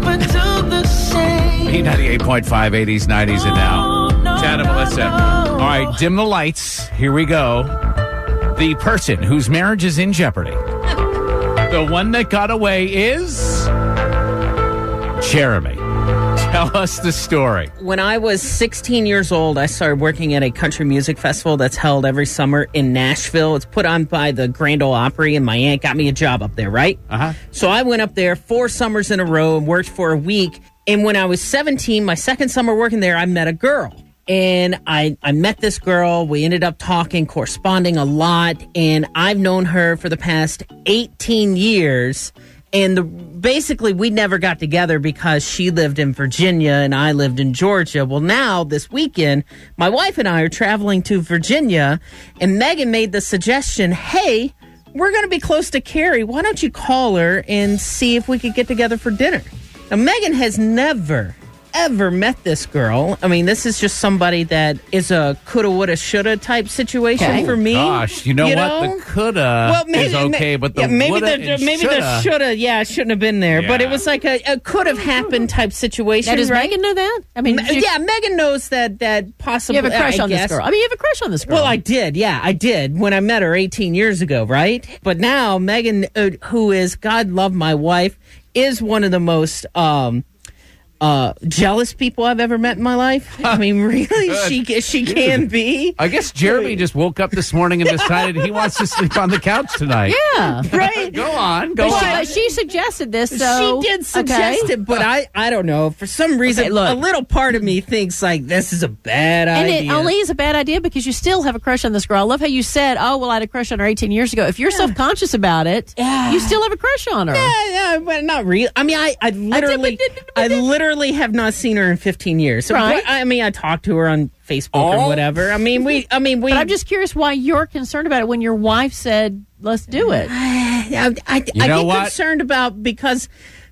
Never do the same. P98.5, 80s, 90s, and now. Oh, Chad and Melissa. All right, dim the lights. Here we go. The person whose marriage is in jeopardy. The one that got away is Jeremy. Tell us the story. When I was 16 years old, I started working at a country music festival that's held every summer in Nashville. It's put on by the Grand Ole Opry, and my aunt got me a job up there, right? Uh huh. So I went up there four summers in a row and worked for a week. And when I was 17, my second summer working there, I met a girl. And I, I met this girl. We ended up talking, corresponding a lot. And I've known her for the past 18 years. And the, basically, we never got together because she lived in Virginia and I lived in Georgia. Well, now this weekend, my wife and I are traveling to Virginia, and Megan made the suggestion hey, we're going to be close to Carrie. Why don't you call her and see if we could get together for dinner? Now, Megan has never, ever met this girl. I mean, this is just somebody that is a coulda, woulda, shoulda type situation Okay. for me. Gosh, you know what? know? The coulda well, is okay, but the yeah, maybe the and maybe shoulda. the shoulda, yeah, it shouldn't have been there. But it was like a, a could have happened type situation. Now, does right? Megan know that? I mean, Me- yeah, Megan knows that that possibly you have a crush I on this girl. I mean, you have a crush on this girl. Well, I did. Yeah, I did when I met her 18 years ago, right? But now Megan, uh, who is God love my wife, is one of the most um, uh, jealous people I've ever met in my life. I mean, really, she she can be. I guess Jeremy just woke up this morning and decided he wants to sleep on the couch tonight. yeah. Right? Go on, go But she, on. but she suggested this, so she did suggest okay. it, but I, I don't know. For some reason, Okay, look. a little part of me thinks like this is a bad And idea. And it only is a bad idea because you still have a crush on this girl. I love how you said, "Oh, well, I had a crush on her 18 years ago." If you're self conscious about it, Yeah. you still have a crush on her. Yeah, yeah, but not real. I mean, I, I literally, I literally have not seen her in 15 years. So, Right. but, I mean, I talked to her on Facebook Oh. or whatever. I mean, we, I mean, we. But I'm just curious why you're concerned about it when your wife said, "Let's do it." I, I, I know get what? concerned about because.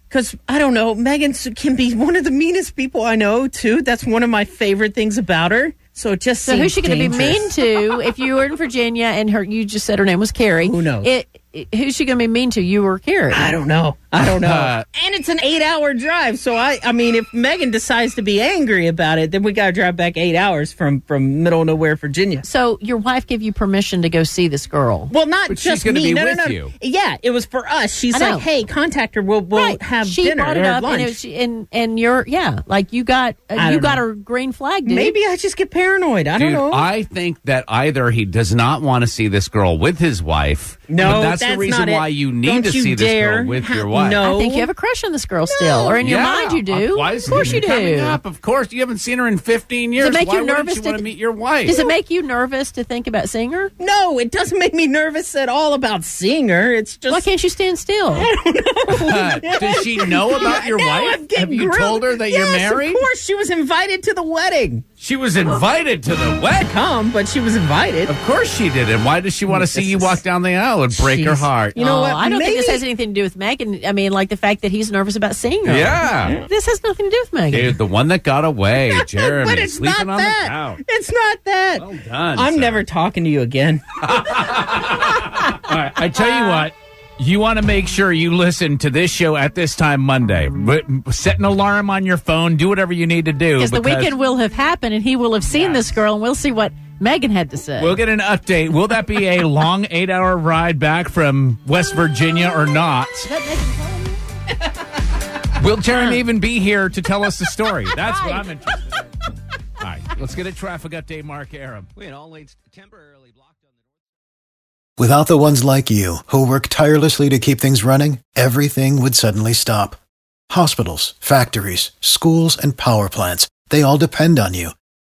Because I don't know, Megan can be one of the meanest people I know too. That's one of my favorite things about her. So it just So seems who's she going to be mean to if you were in Virginia and her? You just said her name was Carrie. Who knows? It, it- who's she going to be mean to? You or Carrie? I don't know. I don't know. Uh, and it's an eight-hour drive, so I, I mean, if Megan decides to be angry about it, then we got to drive back eight hours from from middle of nowhere, Virginia. So your wife gave you permission to go see this girl. Well, not But just gonna me. be no, with no, no. you. Yeah, it was for us. She's I know. like, "Hey, contact her. We'll we'll have she dinner brought or it up, lunch." and, it was, and and you're yeah, like you got uh, you got know. her green flag, dude. Maybe I just get paranoid. I don't know. I think that either he does not want to see this girl with his wife. No, but that's, that's the reason why you need Don't to you see this girl with ha- your wife. no. I think you have a crush on this girl still, or in your Yeah. mind you do. Uh, Why is of course you it coming do. Up? Of course, you haven't seen her in 15 years. Does it make Why you wouldn't nervous You to- want to meet your wife? Does it make you nervous to think about seeing her? no, it doesn't make me nervous at all about seeing her. It's just Why can't you stand still? Uh, does she know about your Now wife? I'm getting Have you grilled. told her that you're Yes, married? Of course, she was invited to the wedding. She was invited to the wedding. Come, but she was invited. Of course she did. And why does she want to see you walk down the aisle and break her Jeez. heart? You know Oh, what? I don't think this has anything to do with Megan. I mean, like the fact that he's nervous about seeing her. Yeah. This has nothing to do with Megan. Dude, the one that got away, Jeremy, but it's sleeping not on that. the couch. It's not that. Well done, I'm sir. never talking to you again. All right, I tell you uh. what. You want to make sure you listen to this show at this time Monday. But set an alarm on your phone. Do whatever you need to do. Because the weekend will have happened and he will have seen this girl and we'll see what Megan had to say. We'll get an update. Will that be a long eight hour ride back from West Virginia or not? Will Jeremy even be here to tell us the story? That's what I'm interested in. All right, let's get a traffic update, Mark Aram. Wait, all lanes temporarily blocked on the Without the ones like you, who work tirelessly to keep things running, everything would suddenly stop. Hospitals, factories, schools, and power plants, they all depend on you.